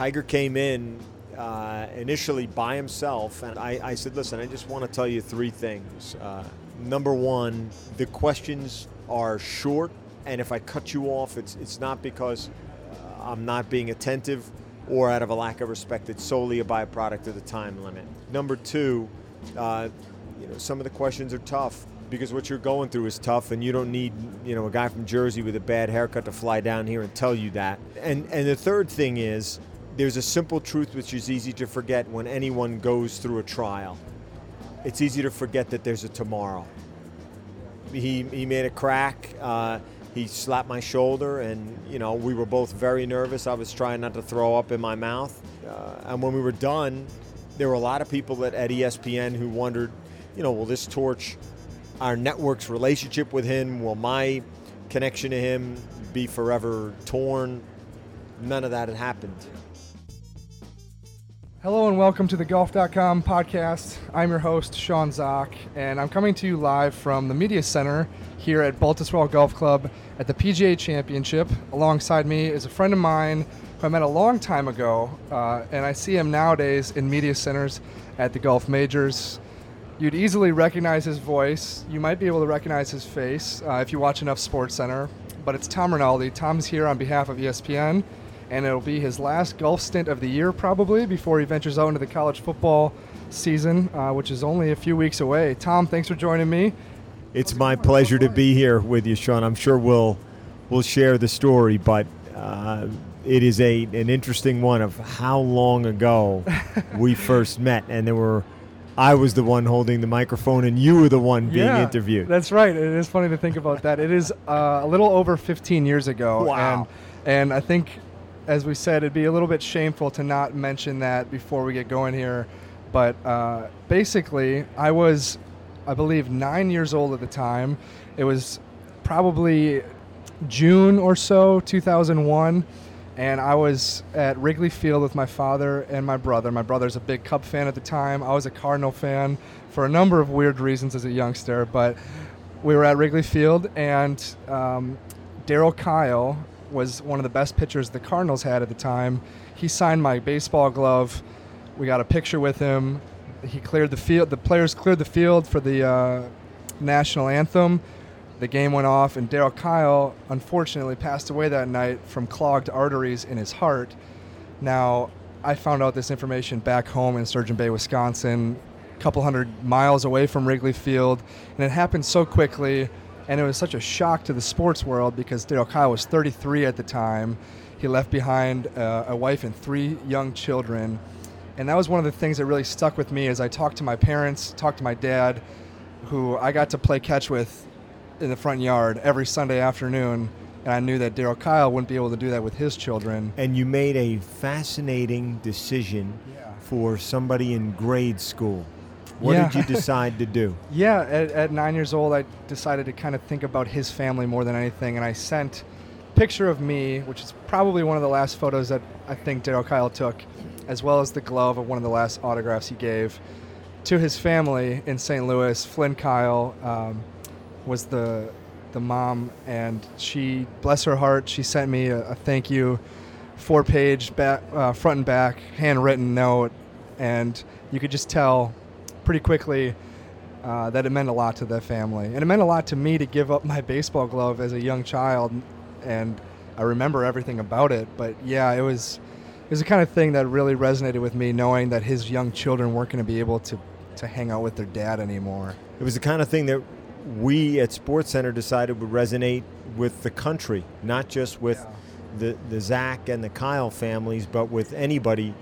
Tiger came in uh, initially by himself, and I, I, said, "Listen, I just want to tell you three things. Uh, number one, the questions are short, and if I cut you off, it's it's not because uh, I'm not being attentive or out of a lack of respect. It's solely a byproduct of the time limit. Number two, uh, you know, some of the questions are tough." because what you're going through is tough and you don't need you know a guy from jersey with a bad haircut to fly down here and tell you that and and the third thing is there's a simple truth which is easy to forget when anyone goes through a trial. It's easy to forget that there's a tomorrow. He, he made a crack. Uh, he slapped my shoulder, and you know we were both very nervous. I was trying not to throw up in my mouth. Uh, and when we were done, there were a lot of people at, at ESPN who wondered, you know, will this torch our network's relationship with him? Will my connection to him be forever torn? None of that had happened. Hello and welcome to the Golf.com podcast. I'm your host, Sean Zak, and I'm coming to you live from the Media Center here at Baltusrol Golf Club at the PGA Championship. Alongside me is a friend of mine who I met a long time ago, uh, and I see him nowadays in media centers at the golf majors. You'd easily recognize his voice. You might be able to recognize his face uh, if you watch enough Sports Center. But it's Tom Rinaldi. Tom's here on behalf of ESPN and it'll be his last golf stint of the year probably before he ventures out into the college football season, uh, which is only a few weeks away. Tom, thanks for joining me. It's my pleasure to be here with you, Sean. I'm sure we'll we'll share the story, but uh, it is a an interesting one of how long ago we first met, and there were. I was the one holding the microphone, and you were the one being yeah, interviewed. That's right. It is funny to think about that. It is uh, a little over 15 years ago, wow. and and I think as we said, it'd be a little bit shameful to not mention that before we get going here. But uh, basically, I was, I believe, nine years old at the time. It was probably June or so, 2001. And I was at Wrigley Field with my father and my brother. My brother's a big Cub fan at the time. I was a Cardinal fan for a number of weird reasons as a youngster. But we were at Wrigley Field, and um, Darryl Kile, was one of the best pitchers the Cardinals had at the time. He signed my baseball glove. We got a picture with him. He cleared the field. The players cleared the field for the uh, national anthem. The game went off, and Darryl Kile unfortunately passed away that night from clogged arteries in his heart. Now, I found out this information back home in Sturgeon Bay, Wisconsin, a couple hundred miles away from Wrigley Field, and it happened so quickly and it was such a shock to the sports world because Darryl Kile was 33 at the time. He left behind uh, a wife and three young children, and that was one of the things that really stuck with me as I talked to my parents, talked to my dad, who I got to play catch with in the front yard every Sunday afternoon. And I knew that Darryl Kile wouldn't be able to do that with his children. And you made a fascinating decision yeah. for somebody in grade school. What yeah. did you decide to do? yeah, at, at, nine years old, I decided to kind of think about his family more than anything, and I sent a picture of me, which is probably one of the last photos that I think Darryl Kile took, as well as the glove of one of the last autographs he gave to his family in St. Louis. Flynn Kile um, was the the mom, and she, bless her heart, she sent me a, a thank you, four page back, uh, front and back, handwritten note, and you could just tell pretty quickly uh, that it meant a lot to the family. And it meant a lot to me to give up my baseball glove as a young child. And I remember everything about it. But yeah, it was, it was the kind of thing that really resonated with me, knowing that his young children weren't going to be able to, to hang out with their dad anymore. It was the kind of thing that we at Sports Center decided would resonate with the country, not just with yeah. the, the Zak and the Kile families, but with anybody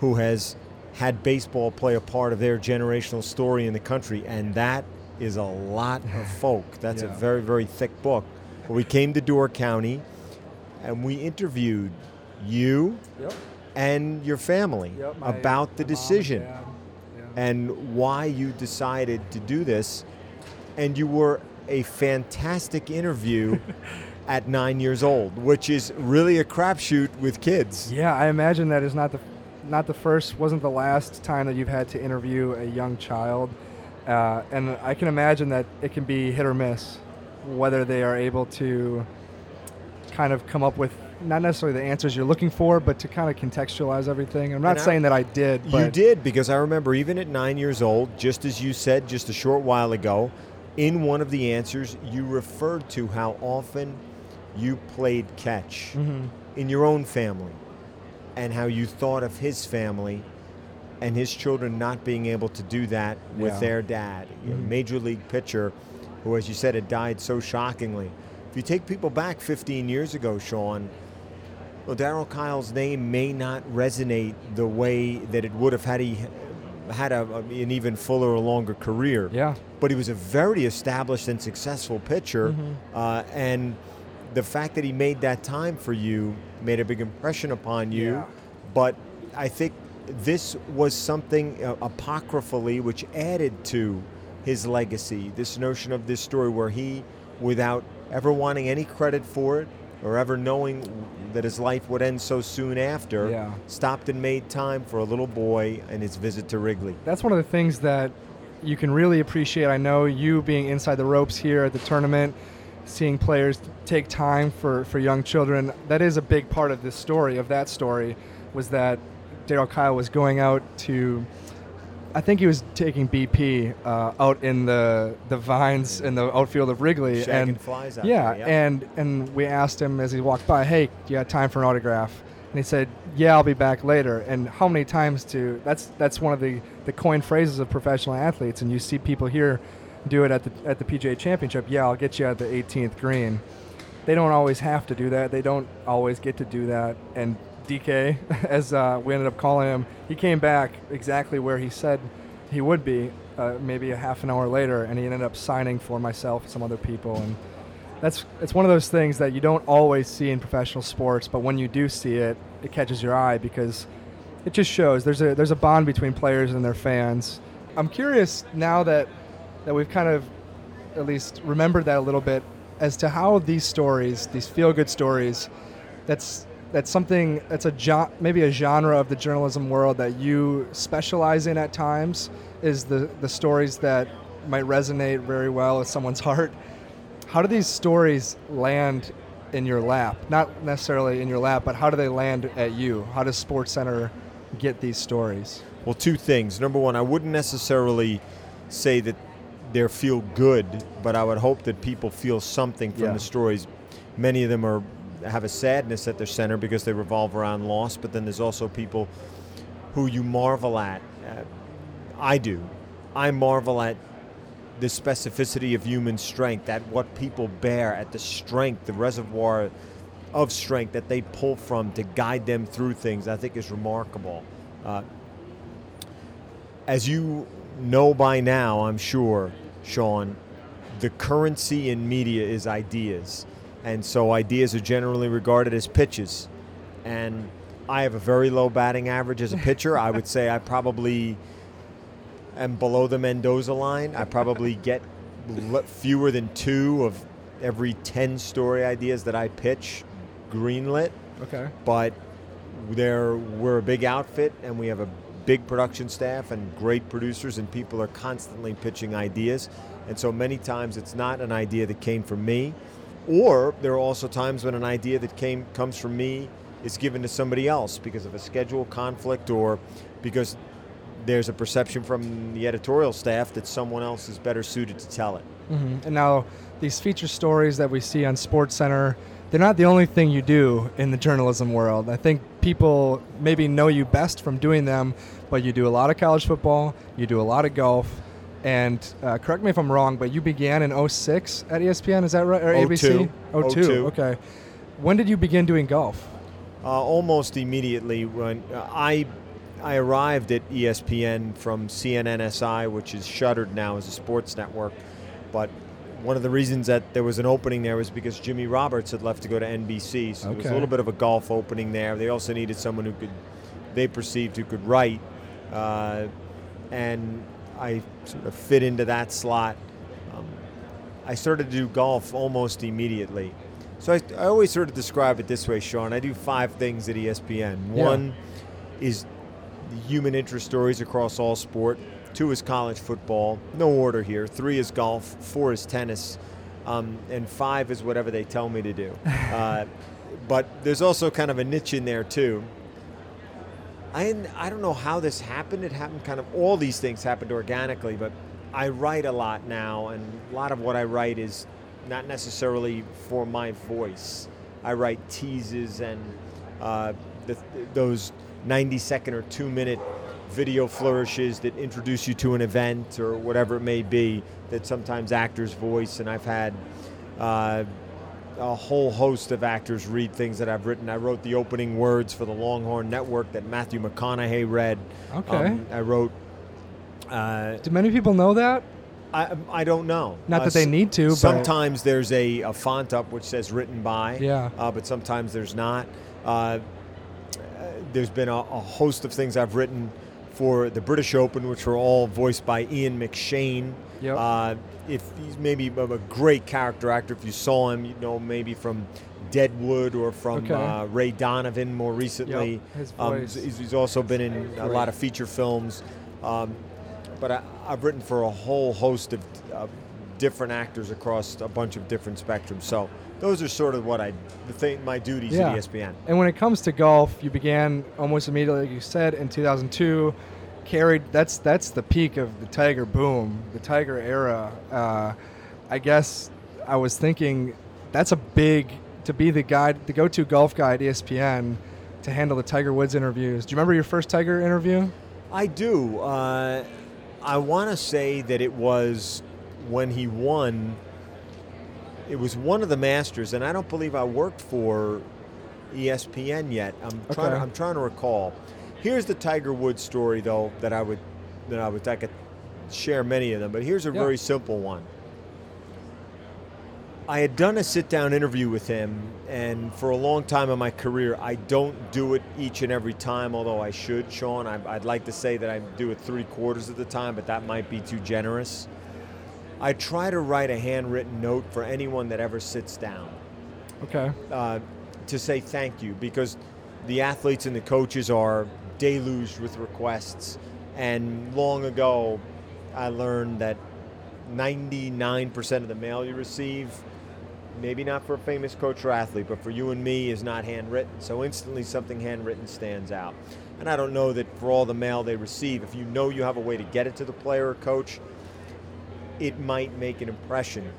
who has had baseball play a part of their generational story in the country, and that is a lot of folk. That's yeah. a very, very thick book. But we came to Door County, and we interviewed you yep. and your family yep, my, about the decision and, yeah. and why you decided to do this. And you were a fantastic interview. at nine years old, which is really a crapshoot with kids. Yeah, I imagine that is not the not the first, wasn't the last time that you've had to interview a young child. Uh, and I can imagine that it can be hit or miss, whether they are able to kind of come up with not necessarily the answers you're looking for, but to kind of contextualize everything. I'm not I- saying that I did, You did because I remember even at nine years old, just as you said just a short while ago, in one of the answers, you referred to how often you played catch Mhm. in your own family and how you thought of his family and his children not being able to do that with Yeah. their dad, a Mhm. major league pitcher who, as you said, had died so shockingly. If you take people back 15 years ago, Sean, well, Darryl Kile's name may not resonate the way that it would have had he had a, an even fuller or longer career. yeah, But he was a very established and successful pitcher, Mhm. uh, and the fact that he made that time for you made a big impression upon you. Yeah. But I think this was something uh, apocryphally which added to his legacy. This notion of this story where he, without ever wanting any credit for it or ever knowing that his life would end so soon after, Yeah. stopped and made time for a little boy and his visit to Wrigley. that's one of the things that you can really appreciate. I know you being inside the ropes here at the tournament, seeing players take time for, for young children. That is a big part of this story, of that story, was that Darryl Kile was going out to, I think he was taking BP uh, out in the, the vines in the outfield of Wrigley. Shagging and flies out yeah, there, yeah. and and we asked him as he walked by, "Hey, do you have time for an autograph?" And he said, "Yeah, I'll be back later." And how many times to that's that's one of the the coined phrases of professional athletes, and you see people here do it at the at the PGA Championship. Yeah, I'll get you at the 18th green. They don't always have to do that. They don't always get to do that. And DK, as uh, we ended up calling him, he came back exactly where he said he would be, uh, maybe a half an hour later, and he ended up signing for myself and some other people. And that's it's one of those things that you don't always see in professional sports, but when you do see it, it catches your eye because it just shows there's a there's a bond between players and their fans. I'm curious now that that we've kind of at least remembered that a little bit as to how these stories, these feel good stories, that's that's something that's a jo- maybe a genre of the journalism world that you specialize in at times is the the stories that might resonate very well with someone's heart. How do these stories land in your lap? Not necessarily in your lap, but how do they land at you? How does Sports Center get these stories? Well, two things. Number one, I wouldn't necessarily say that they're feel good, but I would hope that people feel something from Yeah. the stories. Many of them are have a sadness at their center because they revolve around loss, but then there's also people who you marvel at. Uh, I do. I marvel at the specificity of human strength, at what people bear, at the strength, the reservoir of strength that they pull from to guide them through things. I think is remarkable. Uh, as you know by now, I'm sure, Sean, the currency in media is ideas. And so ideas are generally regarded as pitches. And I have a very low batting average as a pitcher. I would say I probably am below the Mendoza line. I probably get fewer than two of every 10 story ideas that I pitch greenlit Okay. but there we're a big outfit and we have a big production staff and great producers and people are constantly pitching ideas. And so many times it's not an idea that came from me or there are also times when an idea that came comes from me is given to somebody else because of a schedule conflict or because there's a perception from the editorial staff that someone else is better suited to tell it. Hmm And now these feature stories that we see on Sports Center, they're not the only thing you do in the journalism world. I think people maybe know you best from doing them, but you do a lot of college football, you do a lot of golf, and uh, correct me if I'm wrong, but you began in 06 at ESPN, is that right? Or 02. ABC? 02. 02. Okay. When did you begin doing golf? Uh, almost immediately when uh, I I arrived at ESPN from CNNSI, which is shuttered now as a sports network, but one of the reasons that there was an opening there was because Jimmy Roberts had left to go to NBC, so there was a little bit of a golf opening there. They also needed someone who could, they perceived who could write, uh, and I sort of fit into that slot. Um, I started to do golf almost immediately. So I, I always sort of describe it this way, Sean. I do five things at ESPN. Yeah. One is human interest stories across all sport. Two is college football. No order here. Three is golf. Four is tennis. um, and five is whatever they tell me to do. Uh, but there's also kind of a niche in there too. I I don't know how this happened. It happened kind of all these things happened organically, but I write a lot now, and a lot of what I write is not necessarily for my voice. I write teases and uh, the, those 90 second or two minute video flourishes that introduce you to an event or whatever it may be that sometimes actors voice. And I've had uh, a whole host of actors read things that I've written. I wrote the opening words for the Longhorn Network that Matthew McConaughey read. Okay. Um, I wrote. Uh, Do many people know that? I, I don't know. Not Uh, that they need to, but Sometimes there's a, a font up which says written by. Yeah. Uh, but sometimes there's not. Uh, there's been a, a host of things I've written for the British Open, which were all voiced by Ian McShane. Yep. Uh, if he's maybe a great character actor, if you saw him, you know maybe from Deadwood or from Okay. uh, Ray Donovan more recently. his Um, voice. he's, he's also been in a lot of feature films. Um, but I, I've written for a whole host of uh, different actors across a bunch of different spectrums. So those are sort of what I, the thing, my duties Yeah. at ESPN. And when it comes to golf, you began almost immediately, like you said, in 2002. Carried that's that's the peak of the Tiger boom, the Tiger era. Uh, I guess I was thinking that's a big to be the guy, the go-to golf guy at ESPN to handle the Tiger Woods interviews. Do you remember your first Tiger interview? I do. Uh, I want to say that it was when he won. It was one of the Masters, and I don't believe I worked for ESPN yet. I'm trying. To, I'm trying to recall. Here's the Tiger Woods story, though, that I would, that I would, I could share many of them. But here's a Yeah. very simple one. I had done a sit-down interview with him, and for a long time in my career, I don't do it each and every time, although I should, Sean. I'd like to say that I do it three quarters of the time, but that might be too generous. I try to write a handwritten note for anyone that ever sits down Okay. uh, to say thank you because the athletes and the coaches are deluged with requests. And long ago, I learned that 99% of the mail you receive, maybe not for a famous coach or athlete, but for you and me, is not handwritten. So instantly something handwritten stands out. And I don't know that for all the mail they receive, if you know you have a way to get it to the player or coach, it might make an impression.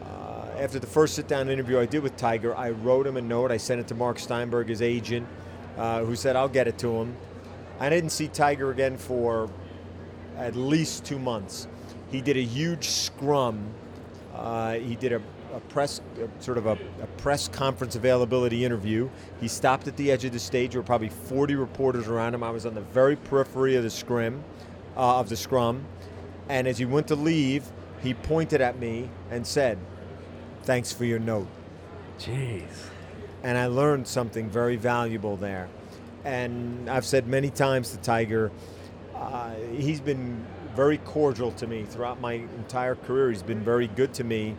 Uh, after the first sit-down interview I did with Tiger, I wrote him a note. I sent it to Mark Steinberg, his agent, uh, who said I'll get it to him. I didn't see Tiger again for at least two months. He did a huge scrum. Uh, he did a, a press, a, sort of a, a press conference availability interview. He stopped at the edge of the stage. There were probably 40 reporters around him. I was on the very periphery of the scrim, uh, of the scrum. And as he went to leave, he pointed at me and said, "Thanks for your note." Jeez. and I learned something very valuable there. And I've said many times to Tiger, uh, he's been very cordial to me throughout my entire career. He's been very good to me,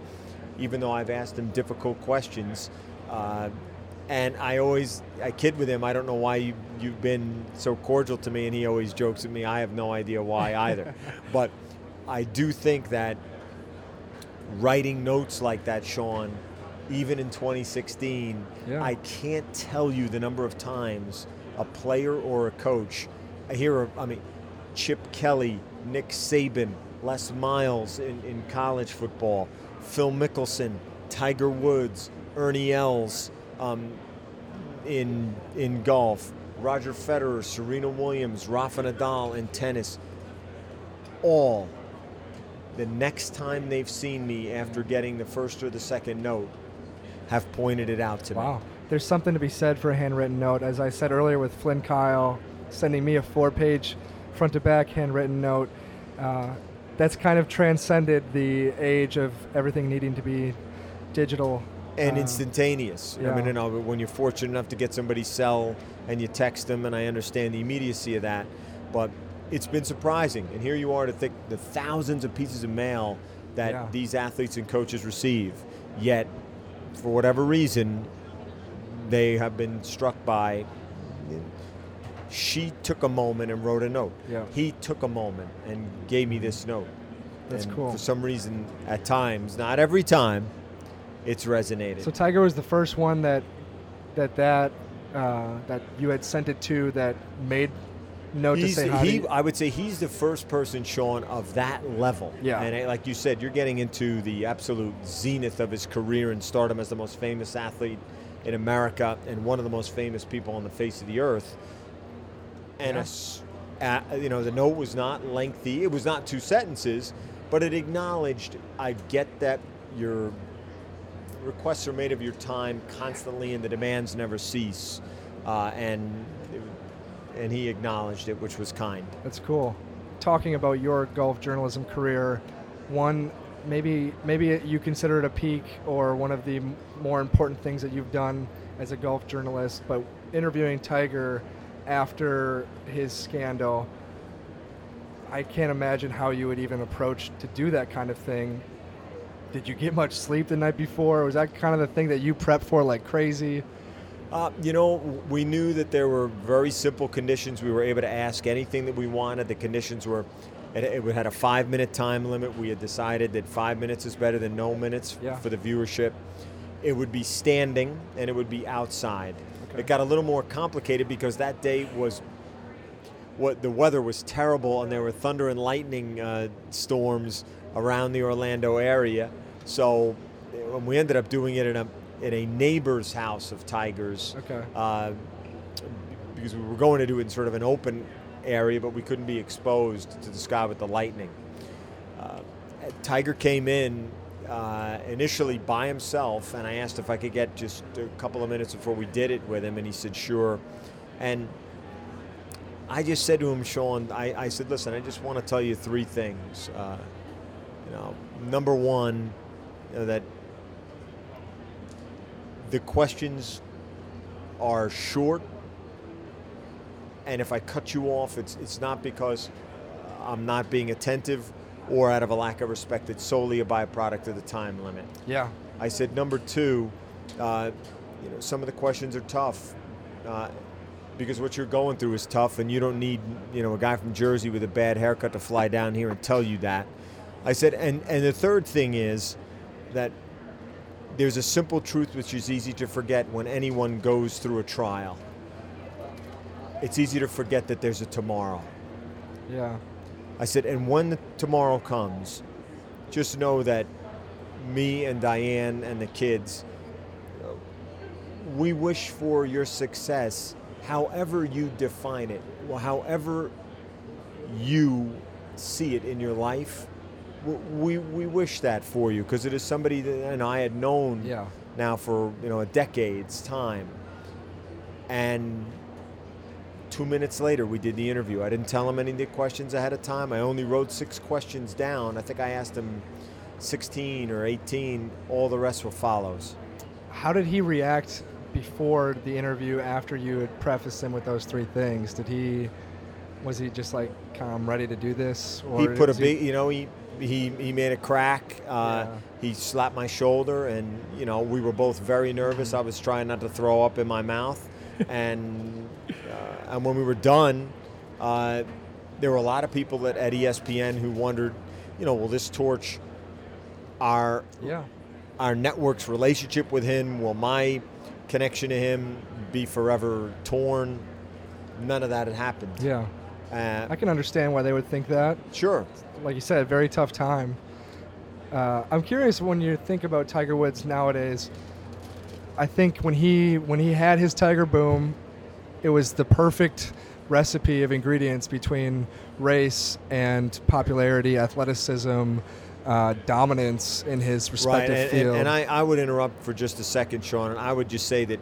even though I've asked him difficult questions. Uh, and I always, I kid with him. I don't know why you, you've been so cordial to me, and he always jokes at me. I have no idea why either. but I do think that writing notes like that, Sean, even in 2016, Yeah. I can't tell you the number of times a player or a coach, I hear, I mean, Chip Kelly, Nick Saban, Les Miles in, in college football, Phil Mickelson, Tiger Woods, Ernie Els um, in, in golf, Roger Federer, Serena Williams, Rafa Nadal in tennis, all the next time they've seen me after getting the first or the second note have pointed it out to me. Wow. There's something to be said for a handwritten note. As I said earlier with Flynn Kile sending me a four page front to back handwritten note, uh, that's kind of transcended the age of everything needing to be digital. and Uh, instantaneous. I mean, you know, when you're fortunate enough to get somebody's cell and you text them, and I understand the immediacy of that, but it's been surprising. And here you are to think the thousands of pieces of mail that Yeah. these athletes and coaches receive, yet for whatever reason, they have been struck by. She took a moment and wrote a note. Yeah. He took a moment and gave me this note. That's and cool. For some reason, at times, not every time, it's resonated. So Tiger was the first one that that that uh, that you had sent it to that made note He's- to say hi. to he, you. I would say he's the first person, Sean, of that level. Yeah. And uh, like you said, you're getting into the absolute zenith of his career and stardom as the most famous athlete in America and one of the most famous people on the face of the earth. And Yeah. a uh, you know, the note was not lengthy. It was not two sentences, but it acknowledged, I get that your requests are made of your time constantly and the demands never cease. Uh, and and he acknowledged it, which was kind. That's cool. Talking about your golf journalism career, one maybe maybe you consider it a peak or one of the more important things that you've done as a golf journalist, but interviewing Tiger after his scandal, I can't imagine how you would even approach to do that kind of thing. Did you get much sleep the night before? Was that kind of the thing that you prep for like crazy? Uh, you know, we knew that there were very simple conditions. We were able to ask anything that we wanted. The conditions were, it, it had a five minute time limit. We had decided that five minutes is better than no minutes Yeah. for the viewership. It would be standing and it would be outside. Okay. It got a little more complicated because that day was what the weather was terrible and there were thunder and lightning uh, storms around the Orlando area. So uh, we ended up doing it in a in a neighbor's house of Tiger's Okay. uh, because we were going to do it in sort of an open area, but we couldn't be exposed to the sky with the lightning. Uh, Tiger came in uh, initially by himself, and I asked if I could get just a couple of minutes before we did it with him, and he said sure. And I just said to him, Sean, I, I said, listen, I just want to tell you three things. Uh, you know, number one, you know, that the questions are short, and if I cut you off, it's it's not because I'm not being attentive or out of a lack of respect. It's solely a byproduct of the time limit. Yeah. I said number two, uh, you know, some of the questions are tough. Uh, because what you're going through is tough, and you don't need, you know, a guy from Jersey with a bad haircut to fly down here and tell you that. I said, and and the third thing is that there's a simple truth which is easy to forget when anyone goes through a trial. It's easy to forget that there's a tomorrow. Yeah. I said, and when the tomorrow comes, just know that me and Diane and the kids, we wish for your success, however you define it, however you see it in your life. We, we wish that for you because it is somebody that and I had known Yeah. now for you know a decade's time. And two minutes later, we did the interview. I didn't tell him any of the questions ahead of time. I only wrote six questions down. I think I asked him 16 or 18. All the rest were follows. How did he react before the interview after you had prefaced him with those three things? Did he was he just like kind of I'm ready to do this or he put a big, you know, he he, he made a crack. Uh, Yeah. He slapped my shoulder, and you know, we were both very nervous. I was trying not to throw up in my mouth, and uh, and when we were done, uh, there were a lot of people at, at ESPN who wondered, you know, will this torch our Yeah. our network's relationship with him? Will my connection to him be forever torn? None of that had happened. Yeah. Uh, I can understand why they would think that. sure. Like you said, very tough time. Uh, I'm curious when you think about Tiger Woods nowadays. I think when he when he had his Tiger boom, it was the perfect recipe of ingredients between race and popularity, athleticism, uh, dominance in his respective and, and, field. and I, I would interrupt for just a second, Sean, and I would just say that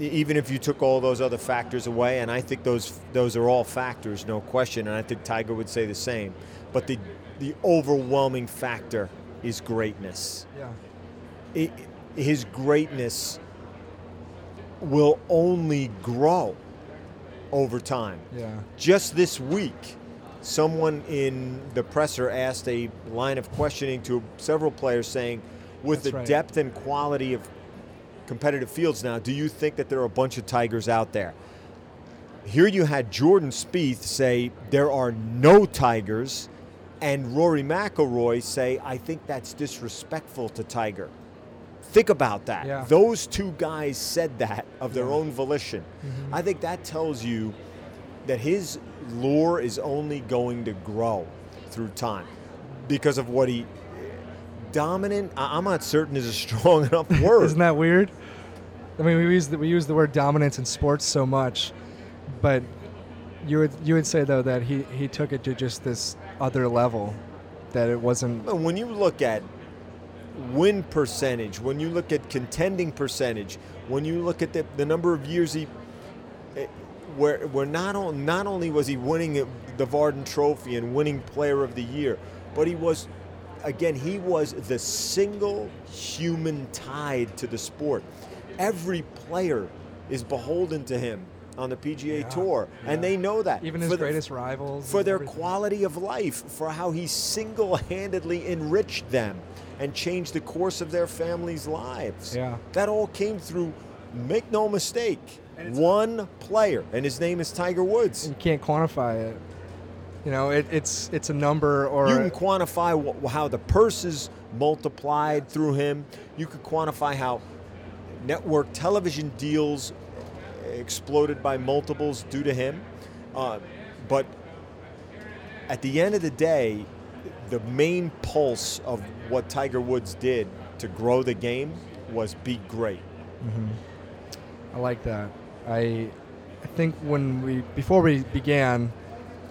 even if you took all those other factors away, and I think those those are all factors, no question, and I think Tiger would say the same, but the the overwhelming factor is greatness. yeah. I his greatness will only grow over time. Yeah. Just this week, someone in the presser asked a line of questioning to several players saying, with That's the right. depth and quality of competitive fields now, do you think that there are a bunch of Tigers out there? Here you had Jordan Spieth say there are no Tigers, and Rory McIlroy say, I think that's disrespectful to Tiger. Think about that. Yeah. Those two guys said that of their Yeah. own volition. Mm-hmm. I think that tells you that his lure is only going to grow through time because of what he dominant. I'm not certain is a strong enough word. Isn't that weird? I mean, we use the, we use the word dominance in sports so much, but you would you would say though that he, he took it to just this other level, that it wasn't. When you look at win percentage, when you look at contending percentage, when you look at the, the number of years he, eh, where where not on, not only was he winning the Vardon Trophy and winning Player of the Year, but he was, again, he was the single human tied to the sport. Every player is beholden to him on the PGA Yeah, Tour, yeah. and they know that. Even his For the- rivals. for their everything. quality of life, for how he single handedly enriched them and changed the course of their families' lives. Yeah. That all came through, make no mistake, one player, and his name is Tiger Woods. You can't quantify it. You know, it, it's it's a number or You can quantify wh- how the purses multiplied through him. You could quantify how network television deals exploded by multiples due to him. Uh, but at the end of the day, the main pulse of what Tiger Woods did to grow the game was be great. I like that. I I think when we before we began,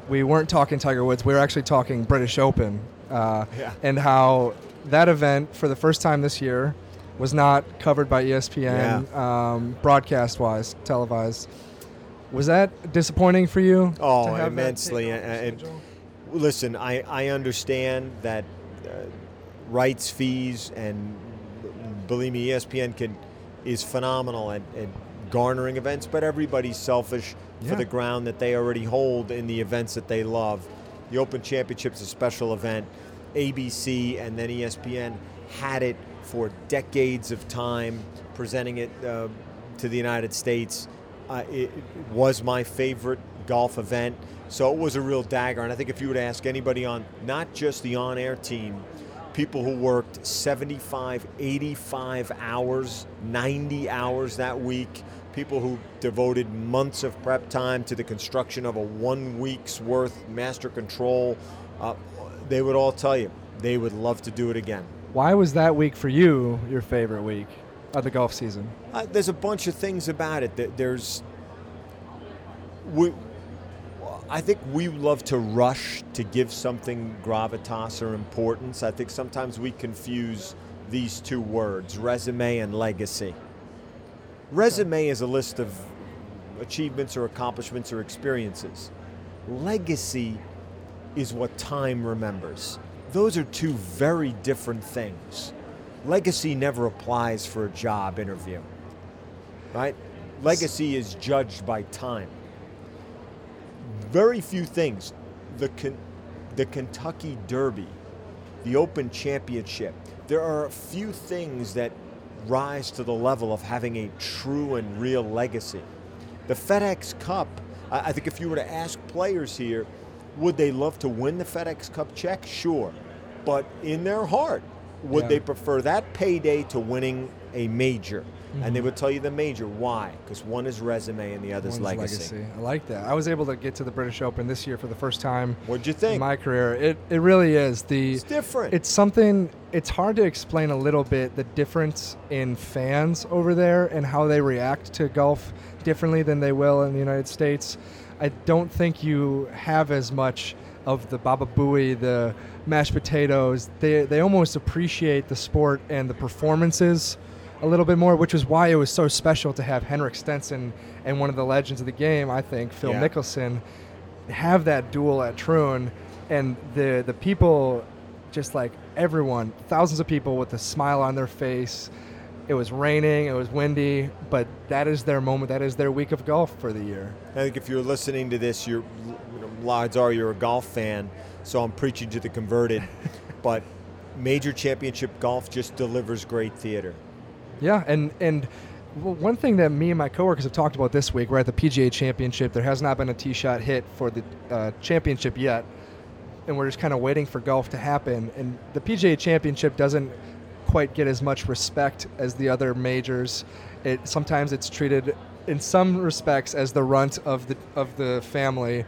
we weren't talking Tiger Woods. We were actually talking British Open, uh, Yeah. and how that event for the first time this year was not covered by ESPN, um, broadcast wise, televised. Was that disappointing for you? Oh, to have that immensely, take off the and- and- schedule? Listen, I, I understand that uh, rights fees and believe me, ESPN can is phenomenal at, at garnering events, but everybody's selfish Yeah. for the ground that they already hold in the events that they love. The Open Championship's a special event. ABC and then ESPN had it for decades of time, presenting it uh, to the United States. Uh, it, was my favorite golf event, so it was a real dagger. And I think if you would ask anybody on not just the on-air team, people who worked 75, 85 hours, 90 hours that week, people who devoted months of prep time to the construction of a one week's worth master control, uh, they would all tell you they would love to do it again. Why was that week for you your favorite week of the golf season? Uh, there's a bunch of things about it. That there's, we, I think we love to rush to give something gravitas or importance. I think sometimes we confuse these two words, resume and legacy. Resume is a list of achievements or accomplishments or experiences. Legacy is what time remembers. Those are two very different things. Legacy never applies for a job interview, right? Legacy is judged by time. Very few things. The, the Kentucky Derby, the Open Championship, there are a few things that rise to the level of having a true and real legacy. The FedEx Cup, I think if you were to ask players here, would they love to win the FedEx Cup check? Sure. But in their heart, would Yeah. they prefer that payday to winning a major? And they mm-hmm. would tell you the major. Why? Because one is resume and the other One's legacy. I like that. I was able to get to the British Open this year for the first time What'd you in think? my career. It it really is the it's different. it's something it's hard to explain a little bit the difference in fans over there and how they react to golf differently than they will in the United States. I don't think you have as much of the baba booey, the mashed potatoes. They they almost appreciate the sport and the performances a little bit more, which is why it was so special to have Henrik Stenson and one of the legends of the game, I think, Phil Yeah. Mickelson, have that duel at Troon, and the the people, just like everyone, thousands of people with a smile on their face. It was raining, it was windy, but that is their moment. That is their week of golf for the year. I think if you're listening to this, you're, you know, odds are you're a golf fan, so I'm preaching to the converted. but major championship golf just delivers great theater. Yeah, and and one thing that me and my coworkers have talked about this week, we're at the PGA Championship. There has not been a tee shot hit for the uh, championship yet. and we're just kind of waiting for golf to happen. And the PGA Championship doesn't quite get as much respect as the other majors. It sometimes it's treated in some respects as the runt of the of the family.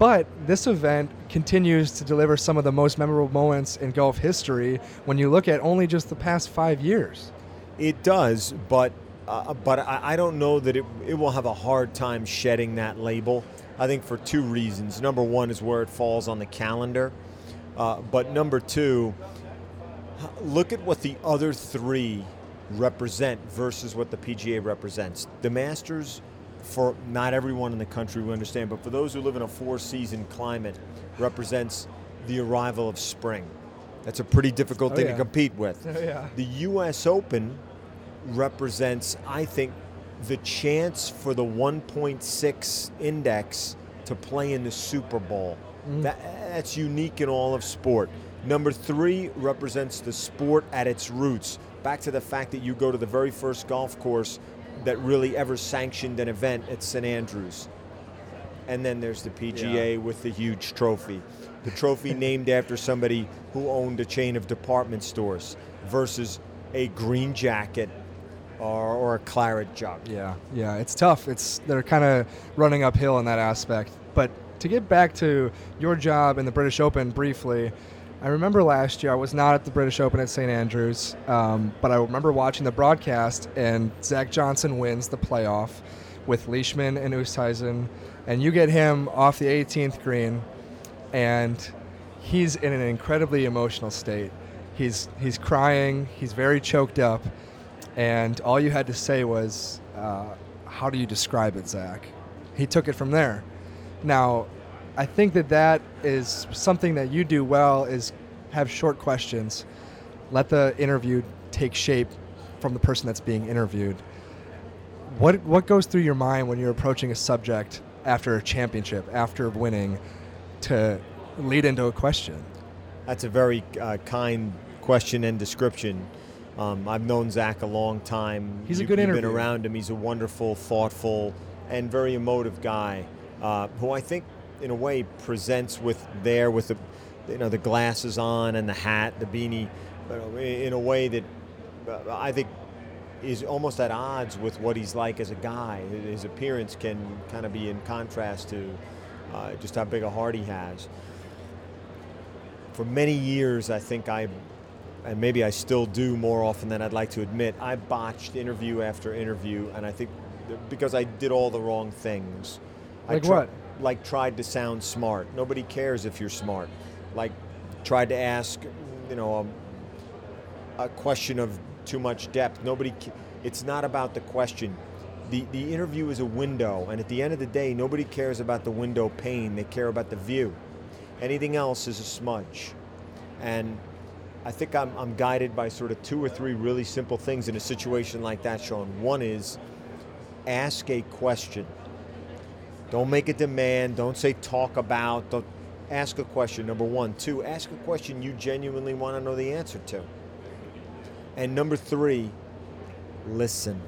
But this event continues to deliver some of the most memorable moments in golf history when you look at only just the past five years. It does, but uh, but I, I don't know that it, it will have a hard time shedding that label. I think for two reasons. Number one is where it falls on the calendar, uh, but number two, look at what the other three represent versus what the PGA represents. The Masters, for not everyone in the country we understand, but for those who live in a four-season climate, represents the arrival of spring. That's a pretty difficult Oh, thing yeah. to compete with. Oh, yeah. The U.S. Open represents, I think, the chance for the 1.6 index to play in the Super Bowl. Mm-hmm. That, that's unique in all of sport. Number three represents the sport at its roots. Back to the fact that you go to the very first golf course that really ever sanctioned an event at St. Andrews. And then there's the PGA with the huge trophy. The trophy named after somebody who owned a chain of department stores versus a green jacket or, or a claret jug. Yeah, yeah, it's tough. It's they're kind of running uphill in that aspect. But to get back to your job in the British Open briefly, I remember last year I was not at the British Open at St Andrews, um, but I remember watching the broadcast and Zach Johnson wins the playoff with Leishman and Oosthuizen, and you get him off the 18th green, and he's in an incredibly emotional state. He's he's crying. He's very choked up, and all you had to say was, uh, "How do you describe it, Zach?" He took it from there. Now, I think that that is something that you do well is have short questions. Let the interview take shape from the person that's being interviewed. What what goes through your mind when you're approaching a subject after a championship, after winning, to lead into a question? That's a very uh, kind question and description. Um, I've known Zach a long time. He's a You- good You've been around him. He's a wonderful, thoughtful, and very emotive guy uh, who I think, in a way, presents with there with the, you know, the glasses on and the hat, the beanie, you know, in a way that uh, I think is almost at odds with what he's like as a guy. His appearance can kind of be in contrast to uh, just how big a heart he has for many years, I think I, and maybe I still do more often than I'd like to admit, I botched interview after interview, and I think because I did all the wrong things. I Like what? Like tried to sound smart. Nobody cares if you're smart. Like tried to ask, you know, a, a question of too much depth. Nobody. It's not about the question. The, the interview is a window, and at the end of the day, nobody cares about the window pane. They care about the view. Anything else is a smudge. And I think I'm, I'm guided by sort of two or three really simple things in a situation like that, Sean. One is ask a question. Don't make a demand. Don't say talk about. Don't ask a question. Number one. Two, ask a question you genuinely want to know the answer to. And number three, listen.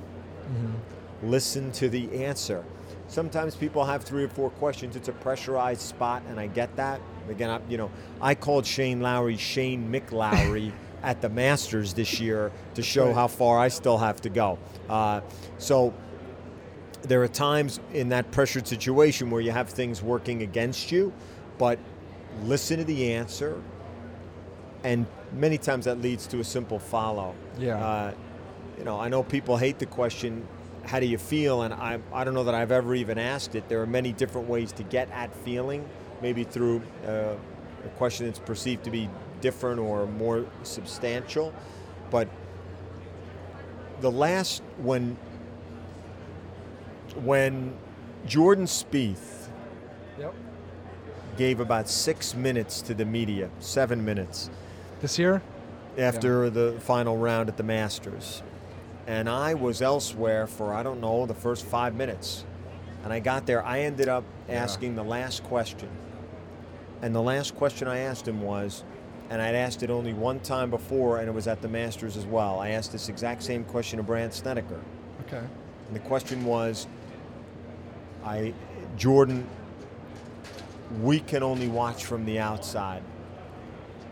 Listen to the answer. Sometimes people have three or four questions. It's a pressurized spot, and I get that. Again, I, you know, I called Shane Lowry Shane McLowry at the Masters this year to show how far I still have to go. Uh, so there are times in that pressured situation where you have things working against you, but listen to the answer, and many times that leads to a simple follow. Yeah. Uh, you know, I know people hate the question, "How do you feel?" And I, I don't know that I've ever even asked it. There are many different ways to get at feeling, maybe through uh, a question that's perceived to be different or more substantial, but the last when when Jordan Spieth Yep. gave about six minutes to the media, seven minutes This year? after the final round at the Masters. And I was elsewhere for, I don't know, the first five minutes. And I got there, I ended up asking the last question. And the last question I asked him was, and I'd asked it only one time before, and it was at the Masters as well. I asked this exact same question to Brandt Snedeker. Okay. And the question was, I Jordan we can only watch from the outside.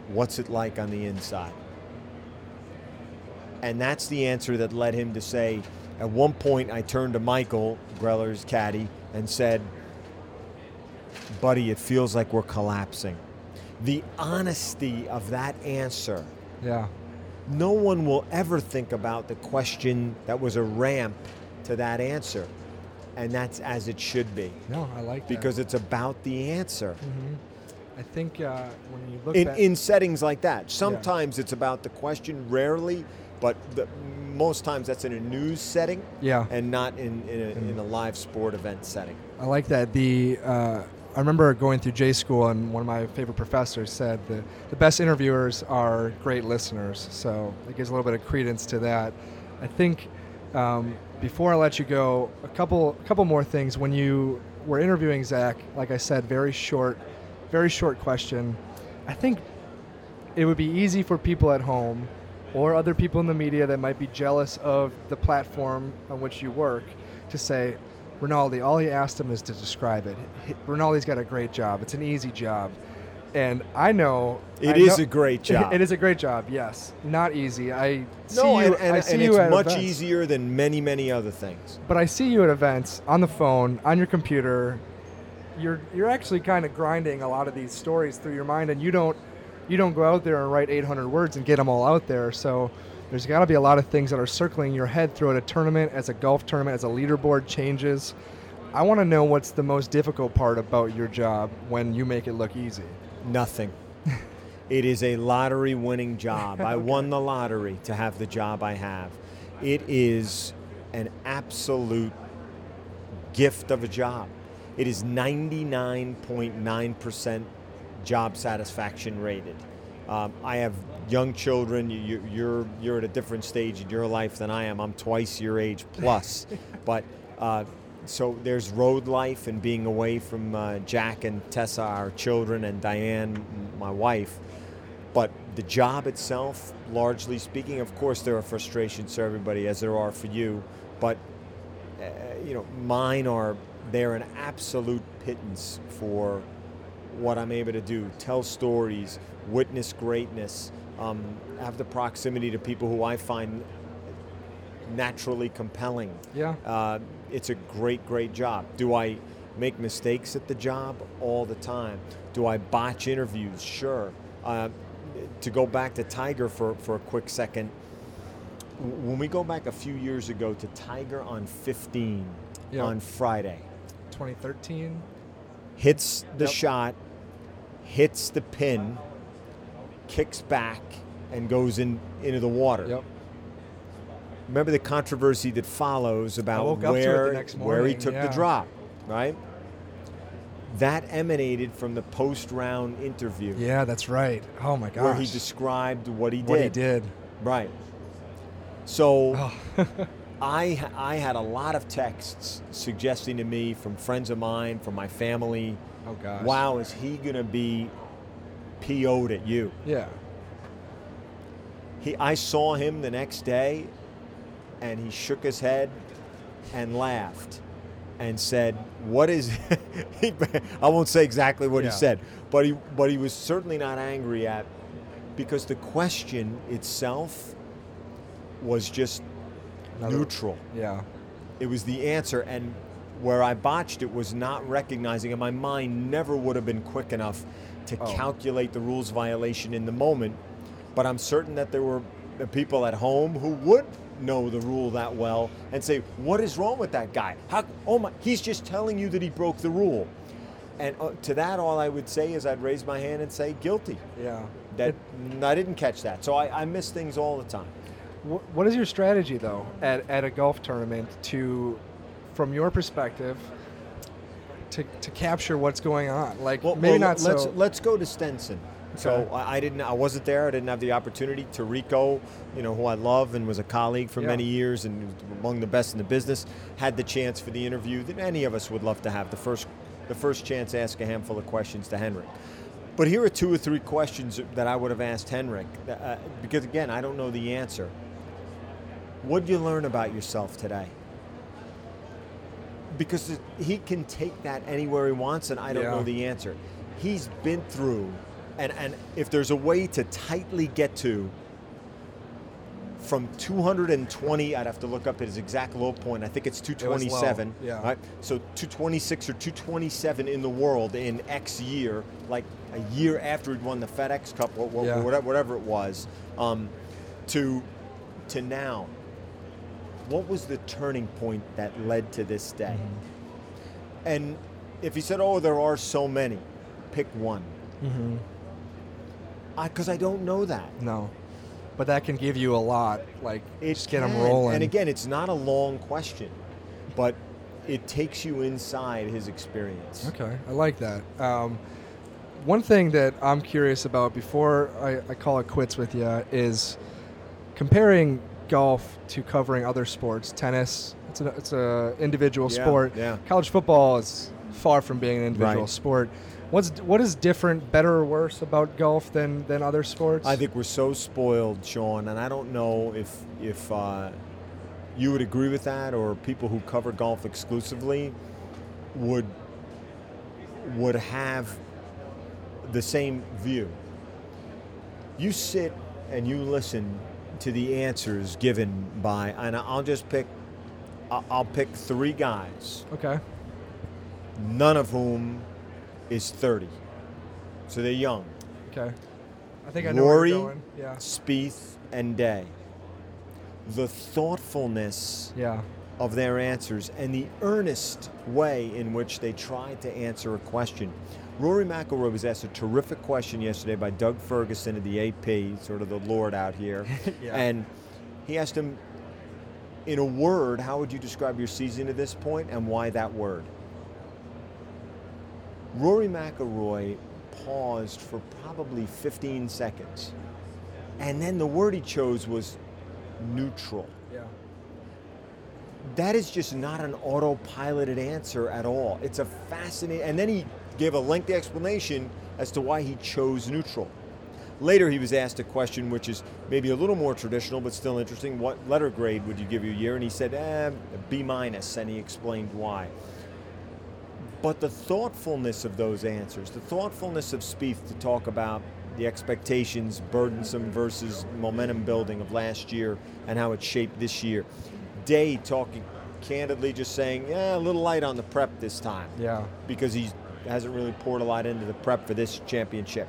What's it like on the inside? And that's the answer that led him to say, at one point, I turned to Michael Greller's caddy and said, Buddy, it feels like we're collapsing. The honesty of that answer. Yeah. No one will ever think about the question that was a ramp to that answer. And that's as it should be. No, I like that. Because it's about the answer. hmm I think uh, when you look In, back, in settings like that, sometimes it's about the question, rarely, but the, most times that's in a news setting yeah, and not in, in, a, in a live sport event setting. I like that. The uh, I remember going through J school, and one of my favorite professors said the the best interviewers are great listeners. So it gives a little bit of credence to that. I think um, before I let you go, a couple a couple more things. When you were interviewing Zach, like I said, very short, very short question. I think it would be easy for people at home or other people in the media that might be jealous of the platform on which you work to say, Rinaldi, all he asked him is to describe it. Rinaldi's got a great job. It's an easy job. And I know It I is know- a great job. it is a great job, yes. Not easy. I see No, you, and, and, I see and you it's much events. easier than many, many other things. But I see you at events on the phone, on your computer. You're you're actually kind of grinding a lot of these stories through your mind, and you don't you don't go out there and write 800 words and get them all out there. So there's got to be a lot of things that are circling your head throughout a tournament, as a golf tournament, as a leaderboard changes. I want to know what's the most difficult part about your job when you make it look easy. Nothing. it is a lottery winning job. I won the lottery to have the job I have. It is an absolute gift of a job. It is 99.9% job satisfaction rated. Um, I have young children. You, you, you're you're at a different stage in your life than I am. I'm twice your age plus, but uh, so there's road life and being away from uh, Jack and Tessa, our children, and Diane, my wife. But the job itself, largely speaking, of course, there are frustrations for everybody, as there are for you. But uh, you know, mine are they're an absolute pittance for what I'm able to do. Tell stories, witness greatness, um, have the proximity to people who I find naturally compelling. Yeah. Uh, it's a great, great job. Do I make mistakes at the job all the time? Do I botch interviews? Sure. Uh, to go back to Tiger for, for a quick second, when we go back a few years ago to Tiger on 15 Yeah. on Friday, 2013. hits the Yep. shot, hits the pin, kicks back, and goes in into the water. Yep. Remember the controversy that follows about woke to it where where he took yeah. the drop, right? That emanated from the post-round interview Yeah, that's right. Oh my gosh. where he described what he did. what he did. Right. So Oh. I I had a lot of texts suggesting to me from friends of mine, from my family, oh gosh. wow, is he going to be PO'd at you? Yeah. He, I saw him the next day, and he shook his head and laughed and said, "What is?" he, I won't say exactly what Yeah. he said, but he but he was certainly not angry at because the question itself was just Another- neutral. Yeah. It was the answer, and where I botched it was not recognizing, and my mind never would have been quick enough to Oh. calculate the rules violation in the moment. But I'm certain that there were people at home who would know the rule that well and say, "What is wrong with that guy? How? Oh my! He's just telling you that he broke the rule." And uh, to that, all I would say is I'd raise my hand and say, "Guilty." Yeah. That I didn't catch that, so I, I miss things all the time. Wh- What is your strategy though at, at a golf tournament to, from your perspective, to, to capture what's going on? Like Well, maybe well, not let's so. let's go to Stenson. So. I, I didn't. I wasn't there. I didn't have the opportunity. To Rico, you know, who I love and was a colleague for Yeah. many years and among the best in the business, had the chance for the interview that any of us would love to have. The first, the first chance to ask a handful of questions to Henrik. But here are two or three questions that I would have asked Henrik, uh, because again, I don't know the answer. What did you learn about yourself today? Because he can take that anywhere he wants, and I don't Yeah. know the answer. he's been through, and, and if there's a way to tightly get to from 220, I'd have to look up his exact low point. I think it's 227. yeah. Right? So 226 or 227 in the world in X year, like a year after he'd won the FedEx Cup, or, or Yeah. whatever, whatever it was, um, to to now. What was the turning point that led to this day? And if he said, "Oh, there are so many," pick one. Mm-hmm. Because I don't know that. No, but that can give you a lot. Like It just get them rolling. And again, it's not a long question, but it takes you inside his experience. Okay, I like that. Um, one thing that I'm curious about before I, I call it quits with you is comparing golf to covering other sports. Tennis, it's a it's a individual Yeah, sport. yeah. College football is far from being an individual Right. sport. What's what is different, better or worse about golf than than other sports? I think we're so spoiled, Sean, and I don't know if if uh, you would agree with that, or people who cover golf exclusively would would have the same view. You sit and you listen to the answers given by, and I'll just pick. I'll I'll pick three guys, okay. none of whom is 30, so they're young. Okay. I think I know where Rory, you're going. Yeah. Spieth, and Day. The thoughtfulness Yeah. of their answers and the earnest way in which they tried to answer a question. Rory McIlroy was asked a terrific question yesterday by Doug Ferguson of the AP, sort of the Lord out here, Yeah. and he asked him, in a word, how would you describe your season to this point, and why that word? Rory McIlroy paused for probably 15 seconds, and then the word he chose was neutral Yeah. that is just not an autopiloted answer at all. It's a fascinating, and then he gave a lengthy explanation as to why he chose neutral. Later, he was asked a question which is maybe a little more traditional, but still interesting. What letter grade would you give your year? And he said, eh, B minus, and he explained why. But the thoughtfulness of those answers, the thoughtfulness of Spieth to talk about the expectations, burdensome versus momentum building of last year and how it shaped this year. Day talking candidly, just saying, yeah, a little light on the prep this time Yeah. because he hasn't really poured a lot into the prep for this championship.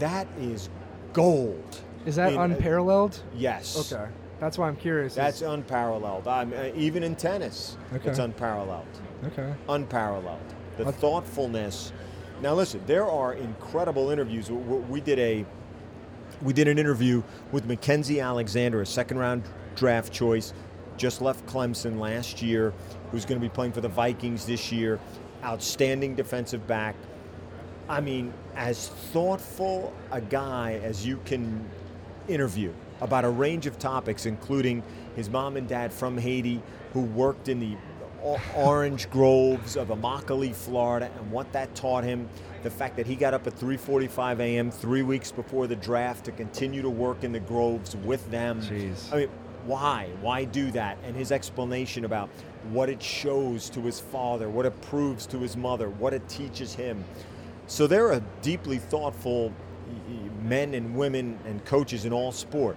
That is gold. Is that in- uh, unparalleled? Yes. Okay. That's why I'm curious. That's unparalleled. I mean, uh, even in tennis, Okay. it's unparalleled. okay. unparalleled. The That's- thoughtfulness. Now, listen, there are incredible interviews. We did a we did an interview with Mackensie Alexander, a second round draft choice, just left Clemson last year, who's going to be playing for the Vikings this year. Outstanding defensive back. I mean, as thoughtful a guy as you can interview about a range of topics, including his mom and dad from Haiti who worked in the orange groves of Immokalee, Florida, and what that taught him. The fact that he got up at 3:45 a.m. three weeks before the draft to continue to work in the groves with them. Jeez. I mean, why? Why do that? And his explanation about what it shows to his father, what it proves to his mother, what it teaches him. So there are a deeply thoughtful men and women and coaches in all sport.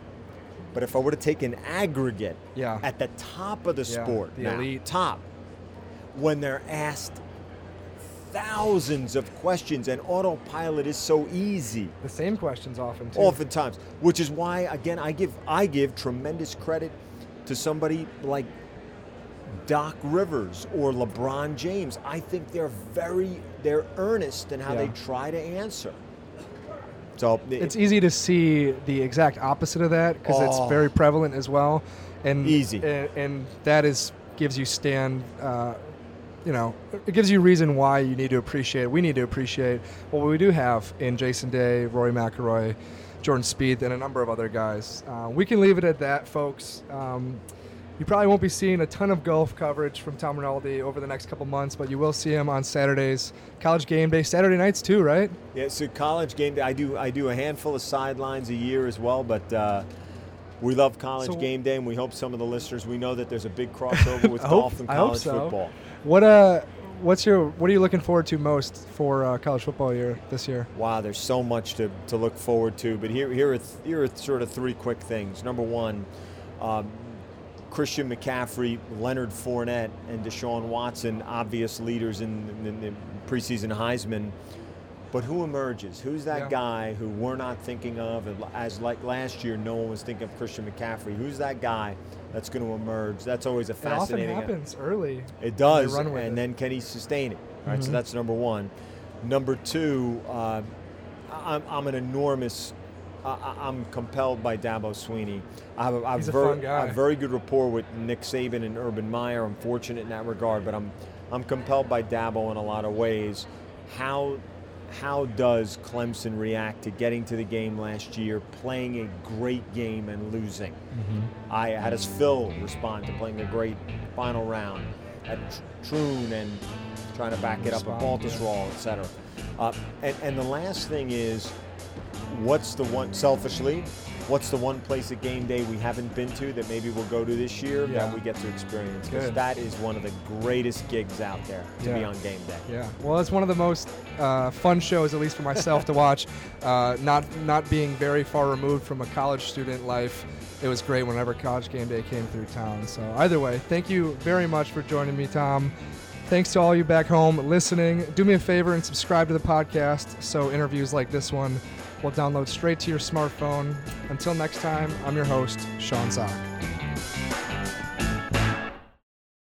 But if I were to take an aggregate Yeah. at the top of the Yeah, sport, the now, elite. top, when they're asked thousands of questions and autopilot is so easy The same questions often too. oftentimes which is why again i give i give tremendous credit to somebody like doc rivers or lebron james i think they're very they're earnest in how Yeah. they try to answer so It's easy to see the exact opposite of that because Oh. it's very prevalent as well, and Easy. and, and that is gives you stand. Uh, you know, it gives you reason why you need to appreciate. We need to appreciate what we do have in Jason Day, Rory McIlroy, Jordan Spieth, and a number of other guys. Uh, we can leave it at that, folks. Um, you probably won't be seeing a ton of golf coverage from Tom Rinaldi over the next couple months, but you will see him on Saturdays, college game day, Saturday nights too, right? yeah so college game day i do i do a handful of sidelines a year as well but uh, we love college So- game day and we hope some of the listeners we know that there's a big crossover with I hope- golf and college so. football What uh, what's your what are you looking forward to most for uh, college football year this year? Wow, there's so much to, to look forward to. But here here are th- here are sort of three quick things. Number one. Um, Christian McCaffrey, Leonard Fournette, and Deshaun Watson, obvious leaders in, in the preseason Heisman. But who emerges? Who's that Yeah. guy who we're not thinking of? As like last year, no one was thinking of Christian McCaffrey. Who's that guy that's going to emerge? That's always a It often fascinating. happens early. It does, and it. then can he sustain it? Right, so Mhm. that's number one. Number two, uh, I'm, I'm an enormous. I- I'm compelled by Dabo Swinney. I have a, I He's a ver- fun guy. Very good rapport with Nick Saban and Urban Meyer. I'm fortunate in that regard, but I'm I'm compelled by Dabo in a lot of ways. How how does Clemson react to getting to the game last year, playing a great game and losing? I how does Phil respond to playing a great final round at Tr- Troon and trying to back it up at Respond, yeah. Baltusrol, et cetera? Uh, and, and the last thing is, what's the one selfishly? What's the one place at game day we haven't been to that maybe we'll go to this year Yeah. that we get to experience? Because that is one of the greatest gigs out there to be on game day. Yeah, well, it's one of the most uh, fun shows, at least for myself, to watch. Uh, not not being very far removed from a college student life, it was great whenever College Game Day came through town. So either way, thank you very much for joining me, Tom. Thanks to all you back home listening. Do me a favor and subscribe to the podcast so interviews like this one will download straight to your smartphone. Until next time, I'm your host, Sean Zak.